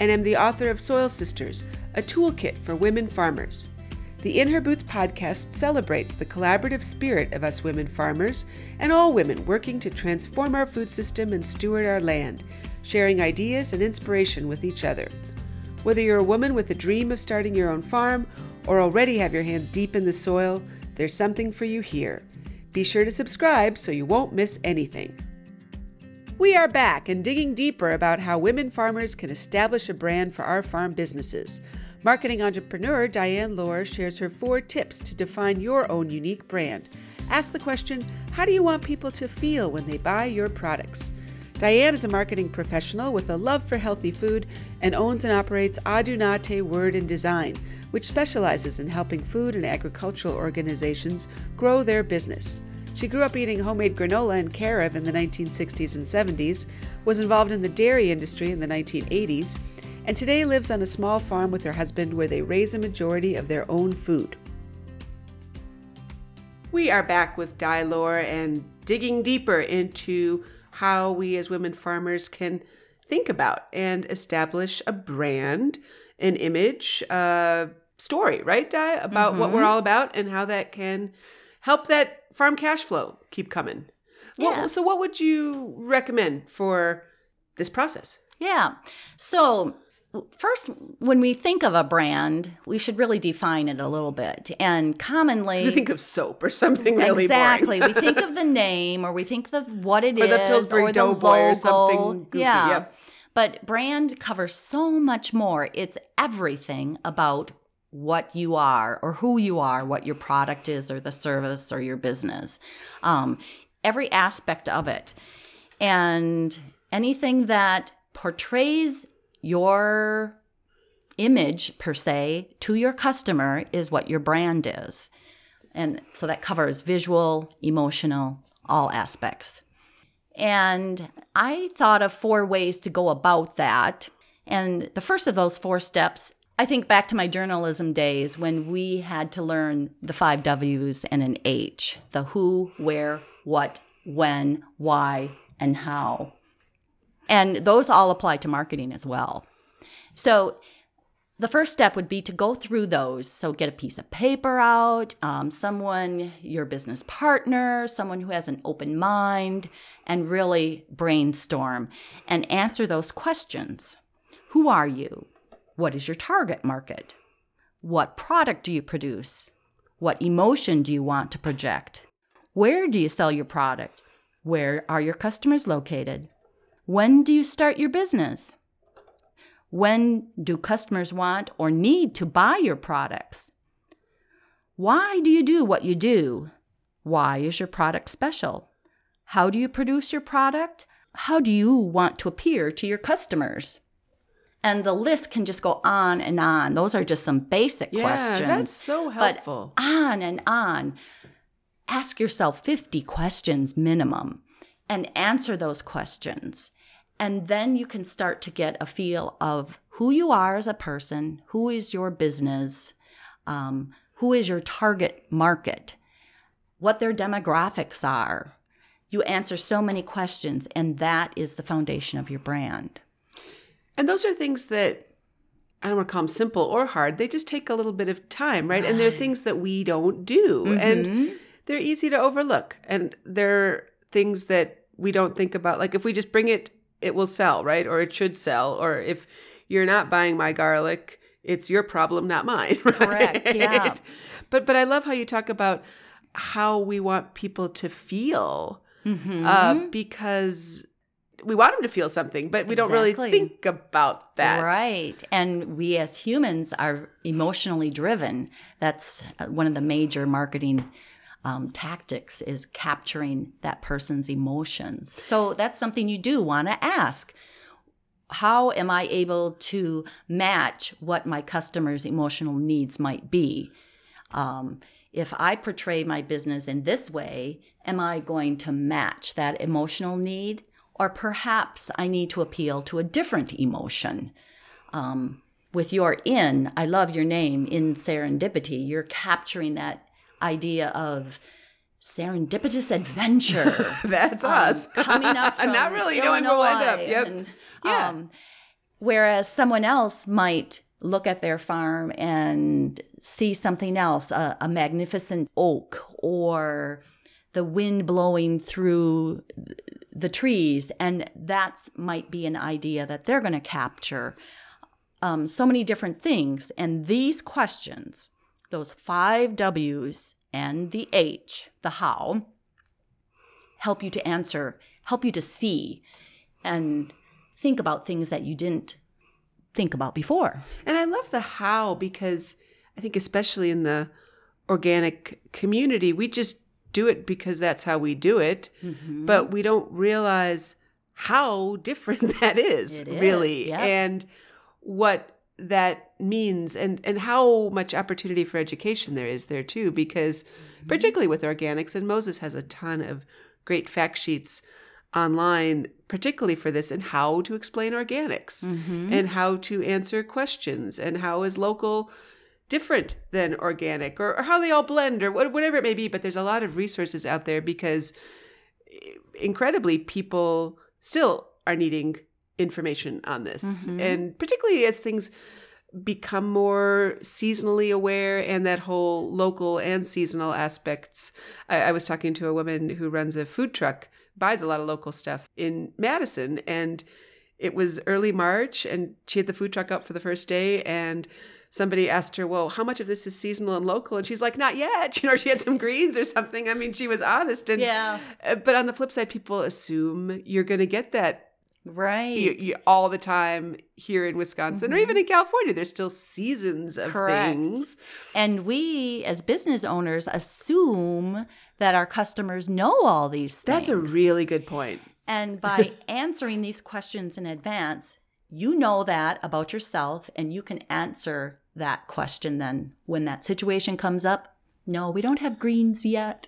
and am the author of Soil Sisters, a toolkit for women farmers. The In Her Boots podcast celebrates the collaborative spirit of us women farmers and all women working to transform our food system and steward our land, sharing ideas and inspiration with each other. Whether you're a woman with a dream of starting your own farm or already have your hands deep in the soil, there's something for you here. Be sure to subscribe so you won't miss anything. We are back and digging deeper about how women farmers can establish a brand for our farm businesses. Marketing entrepreneur Diane Lohr shares her four tips to define your own unique brand. Ask the question How do you want people to feel when they buy your products? Diane is a marketing professional with a love for healthy food and owns and operates Adunate Word and Design, which specializes in helping food and agricultural organizations grow their business. She grew up eating homemade granola and carob in the 1960s and 70s, was involved in the dairy industry in the 1980s, and today lives on a small farm with her husband where they raise a majority of their own food. We are back with Di Lohr and digging deeper into how we as women farmers can think about and establish a brand, an image, a story, right, Di, about mm-hmm. what we're mm-hmm. all about and how that can help that farm cash flow keep coming. Yeah. so, what would you recommend for this process? Yeah. So, first when we think of a brand we should really define it a little bit and commonly you think of soap or something really exactly we think of the name or we think of what it or is, the Pillsbury or the logo or something goofy. yeah yep. but brand covers so much more it's everything about what you are or who you are what your product is or the service or your business um, every aspect of it and anything that portrays your image per se to your customer is what your brand is. And so that covers visual, emotional, all aspects. And I thought of four ways to go about that. And the first of those four steps, I think back to my journalism days when we had to learn the five W's and an H the who, where, what, when, why, and how. And those all apply to marketing as well. So the first step would be to go through those. So get a piece of paper out, um, someone, your business partner, someone who has an open mind, and really brainstorm and answer those questions. Who are you? What is your target market? What product do you produce? What emotion do you want to project? Where do you sell your product? Where are your customers located? When do you start your business? When do customers want or need to buy your products? Why do you do what you do? Why is your product special? How do you produce your product? How do you want to appear to your customers? And the list can just go on and on. Those are just some basic yeah, questions. That's so helpful. But on and on. Ask yourself 50 questions minimum and answer those questions. And then you can start to get a feel of who you are as a person, who is your business, um, who is your target market, what their demographics are. You answer so many questions, and that is the foundation of your brand. And those are things that I don't want to call them simple or hard. They just take a little bit of time, right? And they're things that we don't do. Mm-hmm. And they're easy to overlook. And they're things that we don't think about. Like if we just bring it it will sell, right? Or it should sell. Or if you're not buying my garlic, it's your problem, not mine. Right? Correct. Yeah. But but I love how you talk about how we want people to feel, mm-hmm. uh, because we want them to feel something, but we don't really think about that. Right. And we as humans are emotionally driven. That's uh, one of the major marketing um, tactics is capturing that person's emotions. So that's something you do want to ask. how am I able to match what my customers' emotional needs might be? Um, if I portray my business in this way, am I going to match that emotional need? Or perhaps I need to appeal to a different emotion. Um, with your in, I love your name, Inn Serendipity, you're capturing that idea of serendipitous adventure. That's um, us. Coming up from Not really Illinois knowing where we'll end up. Yep. And, yeah. Um, whereas someone else might look at their farm and see something else, a, a magnificent oak or the wind blowing through the trees. And that might be an idea that they're going to capture. Um, so many different things. And these questions, those five W's and the H, the how, help you to answer, help you to see and think about things that you didn't think about before. And I love the how because I think, especially in the organic community, we just do it because that's how we do it, mm-hmm. but we don't realize how different that is, really, yep. and what that means and and how much opportunity for education there is there too because mm-hmm. particularly with organics and Moses has a ton of great fact sheets online particularly for this and how to explain organics mm-hmm. and how to answer questions and how is local different than organic or, or how they all blend or whatever it may be but there's a lot of resources out there because eh, incredibly people still are needing information on this mm-hmm. and particularly as things become more seasonally aware and that whole local and seasonal aspects. I, I, was talking to a woman who runs a food truck, buys a lot of local stuff in Madison, and it was early March, and she had the food truck up for the first day, and somebody asked her, Well, how much of this is seasonal and local? And she's like, Not yet. You know, she had some greens or something. I mean, she was honest. And, yeah. Uh, but on the flip side, people assume you're going to get that right you, you, all the time here in wisconsin mm-hmm. or even in california there's still seasons of Correct. things and we as business owners assume that our customers know all these things that's a really good point. point and by answering these questions in advance you know that about yourself and you can answer that question then when that situation comes up no we don't have greens yet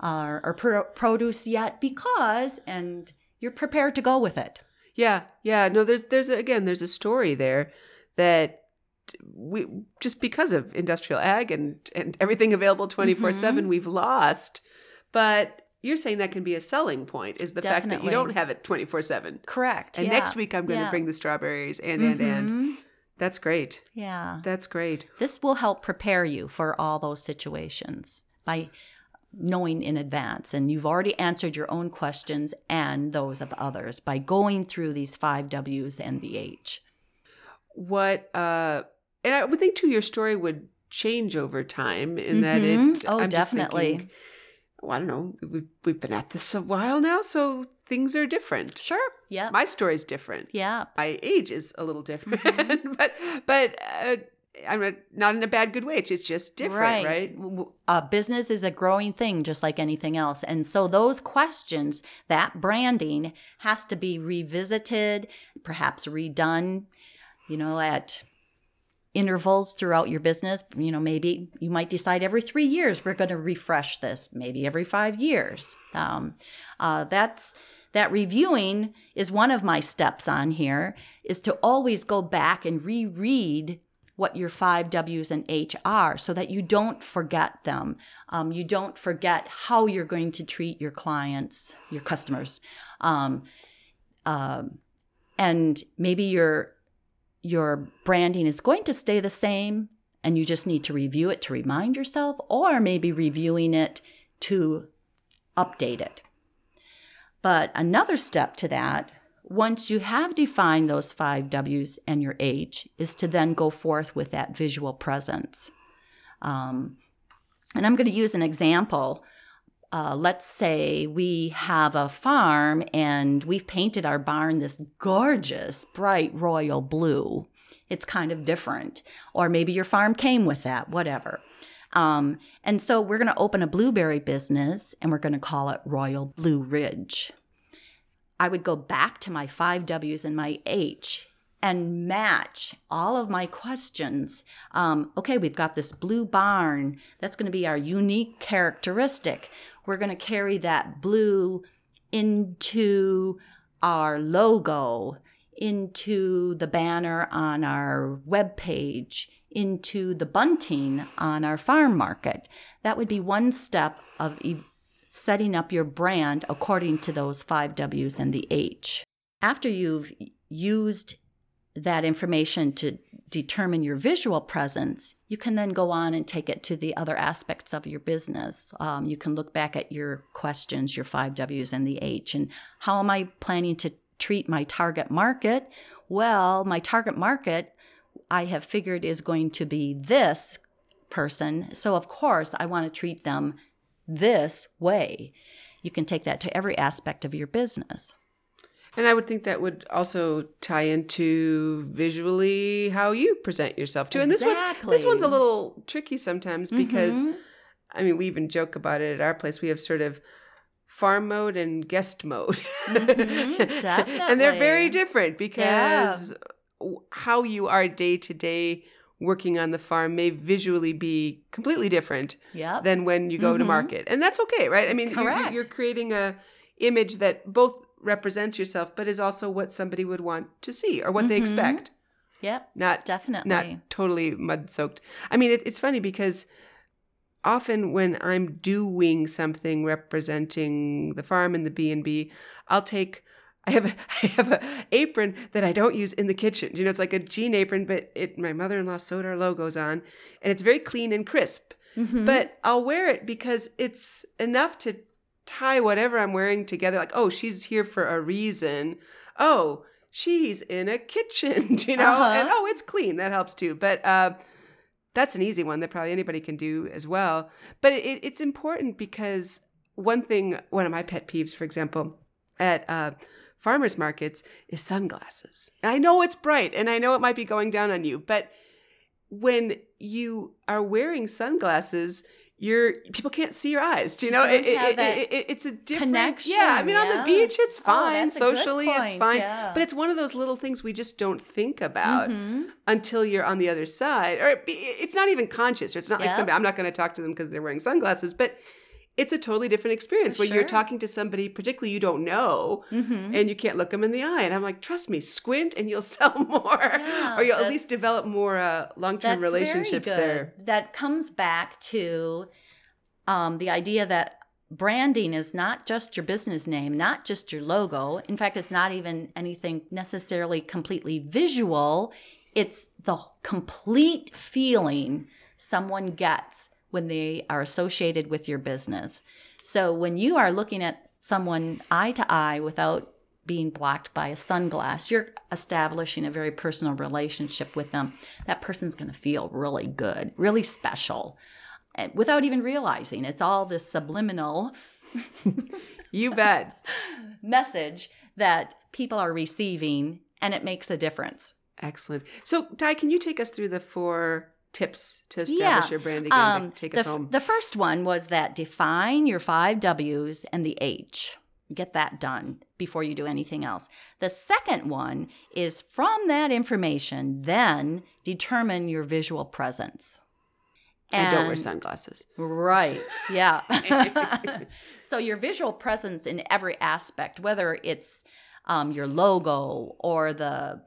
uh, or pro- produce yet because and you're prepared to go with it. Yeah, yeah. No, there's there's again there's a story there that we just because of industrial ag and and everything available 24/7 mm-hmm. we've lost. But you're saying that can be a selling point is the Definitely. fact that you don't have it 24/7. Correct. And yeah. next week I'm going yeah. to bring the strawberries and mm-hmm. and and that's great. Yeah. That's great. This will help prepare you for all those situations by knowing in advance and you've already answered your own questions and those of others by going through these five W's and the H. What uh and I would think too your story would change over time in mm-hmm. that it. Oh, I'm definitely. Thinking, well, I don't know. We've, we've been at this a while now, so things are different. Sure. Yeah. My story's different. Yeah. My age is a little different, mm-hmm. but but uh, I'm not in a bad good way. It's just different, right? right? Uh, business is a growing thing, just like anything else. And so those questions, that branding has to be revisited, perhaps redone, you know, at intervals throughout your business. You know, maybe you might decide every three years we're going to refresh this, maybe every five years. Um, uh, that's that reviewing is one of my steps on here is to always go back and reread what your five W's and H are so that you don't forget them. Um, you don't forget how you're going to treat your clients, your customers. Um, um, and maybe your your branding is going to stay the same and you just need to review it to remind yourself or maybe reviewing it to update it. But another step to that once you have defined those five W's and your H, is to then go forth with that visual presence. Um, and I'm going to use an example. Uh, let's say we have a farm and we've painted our barn this gorgeous, bright royal blue. It's kind of different. Or maybe your farm came with that, whatever. Um, and so we're going to open a blueberry business and we're going to call it Royal Blue Ridge I would go back to my five W's and my H and match all of my questions. Um, okay, we've got this blue barn. That's going to be our unique characteristic. We're going to carry that blue into our logo, into the banner on our web page, into the bunting on our farm market. That would be one step of e- setting up your brand according to those five W's and the H. After you've used that information to determine your visual presence, you can then go on and take it to the other aspects of your business. Um, you can look back at your questions, your five W's and the H, and how am I planning to treat my target market? Well, my target market, I have figured, is going to be this person. So, of course, I want to treat them this way. You can take that to every aspect of your business. And I would think that would also tie into visually how you present yourself too. And this one, this one's a little tricky sometimes because, mm-hmm. I mean, we even joke about it at our place. We have sort of farm mode and guest mode, mm-hmm, and they're very different because yeah. How you are day to day working on the farm may visually be completely different yep. than when you go mm-hmm. to market, and that's okay, right? I mean, you're, you're creating a image that both represents yourself, but is also what somebody would want to see or what mm-hmm. they expect. Yep. Not definitely not totally mud soaked. I mean, it, it's funny because often when I'm doing something representing the farm and the B and B, I'll take I have a, I have a apron that I don't use in the kitchen. You know, it's like a jean apron, but it my mother in law sewed our logos on, and it's very clean and crisp. Mm-hmm. But I'll wear it because it's enough to tie whatever I'm wearing together. Like, oh, she's here for a reason. Oh, she's in a kitchen, you know, uh-huh. and oh, it's clean. That helps too. But uh, that's an easy one that probably anybody can do as well. But it, it's important because one thing, one of my pet peeves, for example, at uh, farmers markets is sunglasses. And I know it's bright and I know it might be going down on you, but when you are wearing sunglasses, you're people can't see your eyes. Do you know? It, it, it, it's a different connection. Yeah, I mean, yeah. on the beach, it's oh, fine. Oh, Socially, it's fine. Yeah. But it's one of those little things we just don't think about mm-hmm. until you're on the other side, or it's not even conscious. Or it's not like somebody. I'm not going to talk to them because they're wearing sunglasses, but it's a totally different experience For where sure. you're talking to somebody, particularly you don't know, mm-hmm. and you can't look them in the eye. And I'm like, trust me, squint and you'll sell more, yeah, or you'll at least develop more uh, long term relationships there. That comes back to um, the idea that branding is not just your business name, not just your logo. In fact, it's not even anything necessarily completely visual. It's the complete feeling someone gets when they are associated with your business. So when you are looking at someone eye to eye without being blocked by a sunglass, you're establishing a very personal relationship with them. That person's going to feel really good, really special, eh, without even realizing. It's all this subliminal. you bet. message that people are receiving, and it makes a difference. Excellent. So, Di, can you take us through the four tips to establish yeah. your brand again um, take the, us home? The first one was that define your five W's and the H. Get that done before you do anything else. The second one is from that information, then determine your visual presence. And, and don't wear sunglasses. Right. Yeah. so your visual presence in every aspect, whether it's um, your logo or the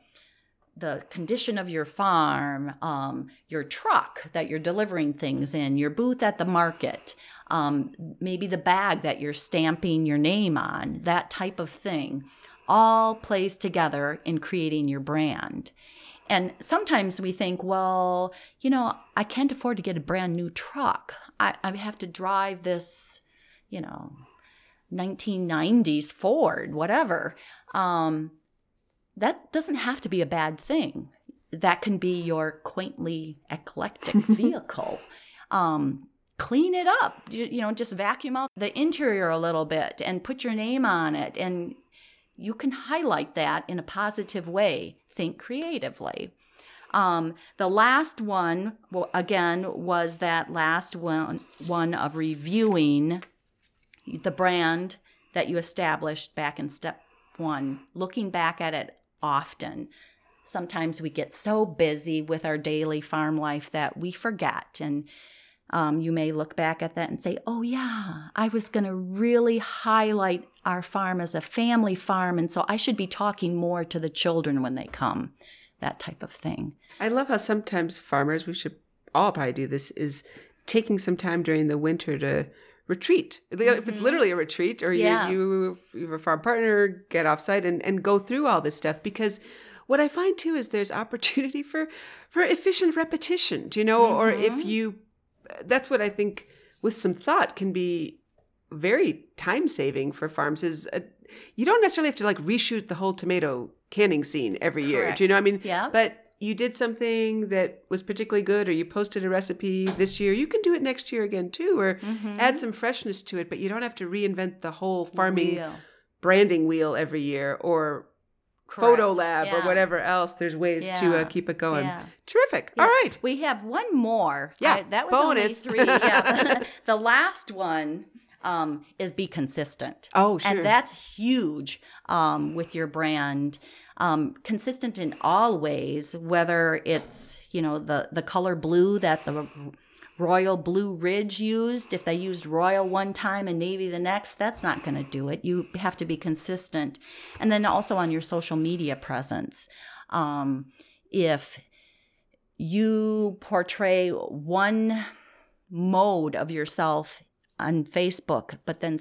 the condition of your farm, um, your truck that you're delivering things in, your booth at the market, um, maybe the bag that you're stamping your name on, that type of thing, all plays together in creating your brand. And sometimes we think, well, you know, I can't afford to get a brand new truck. I, I have to drive this, you know, 1990s Ford, whatever. Um, that doesn't have to be a bad thing. That can be your quaintly eclectic vehicle. um, clean it up, you, you know, just vacuum out the interior a little bit and put your name on it. And you can highlight that in a positive way. Think creatively. Um, the last one, well, again, was that last one, one of reviewing the brand that you established back in step one, looking back at it often. Sometimes we get so busy with our daily farm life that we forget. And um, you may look back at that and say, oh, yeah, I was going to really highlight our farm as a family farm. And so I should be talking more to the children when they come, that type of thing. I love how sometimes farmers, we should all probably do this, is taking some time during the winter to retreat. Mm-hmm. If it's mm-hmm. literally a retreat, or yeah. you, you, you have a farm partner, get offsite and, and go through all this stuff because what I find too is there's opportunity for for efficient repetition, do you know, mm-hmm. or if mm-hmm. you that's what I think with some thought can be very time saving for farms is a, you don't necessarily have to like reshoot the whole tomato canning scene every Correct. year. Do you know? I mean, yeah. But you did something that was particularly good, or you posted a recipe this year. You can do it next year again too, or mm-hmm. add some freshness to it. But you don't have to reinvent the whole farming wheel. branding wheel every year, or Correct. photo lab yeah. or whatever else. There's ways yeah. to uh, keep it going. Yeah. Terrific. All right. We have one more. Yeah. I, that was bonus. only three. Yeah. the last one um, is be consistent. Oh, sure. And that's huge um, with your brand. Um, consistent in all ways, whether it's you know the the color blue that the Royal Blue Ridge used. If they used Royal one time and Navy the next, that's not going to do it. You have to be consistent. And then also on your social media presence. Um, if you portray one mode of yourself on Facebook, but then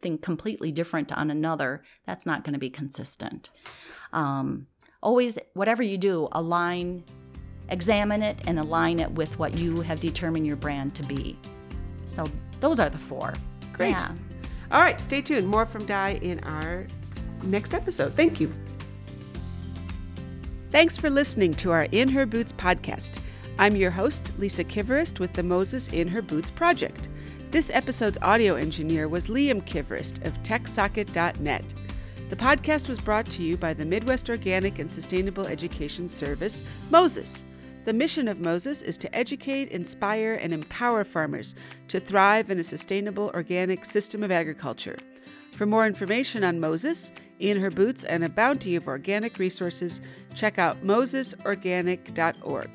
something completely different on another, that's not going to be consistent. Um, always, whatever you do, align examine it and align it with what you have determined your brand to be. So those are the four. Great. Yeah. All right, stay tuned. More from Di in our next episode. Thank you. Thanks for listening to our In Her Boots podcast. I'm your host, Lisa Kivirist, with the Moses In Her Boots project. This episode's audio engineer was Liam Kivirist of TechSocket.net. The podcast was brought to you by the Midwest Organic and Sustainable Education Service, Moses. The mission of Moses is to educate, inspire, and empower farmers to thrive in a sustainable organic system of agriculture. For more information on Moses, in her boots, and a bounty of organic resources, check out mosesorganic.org.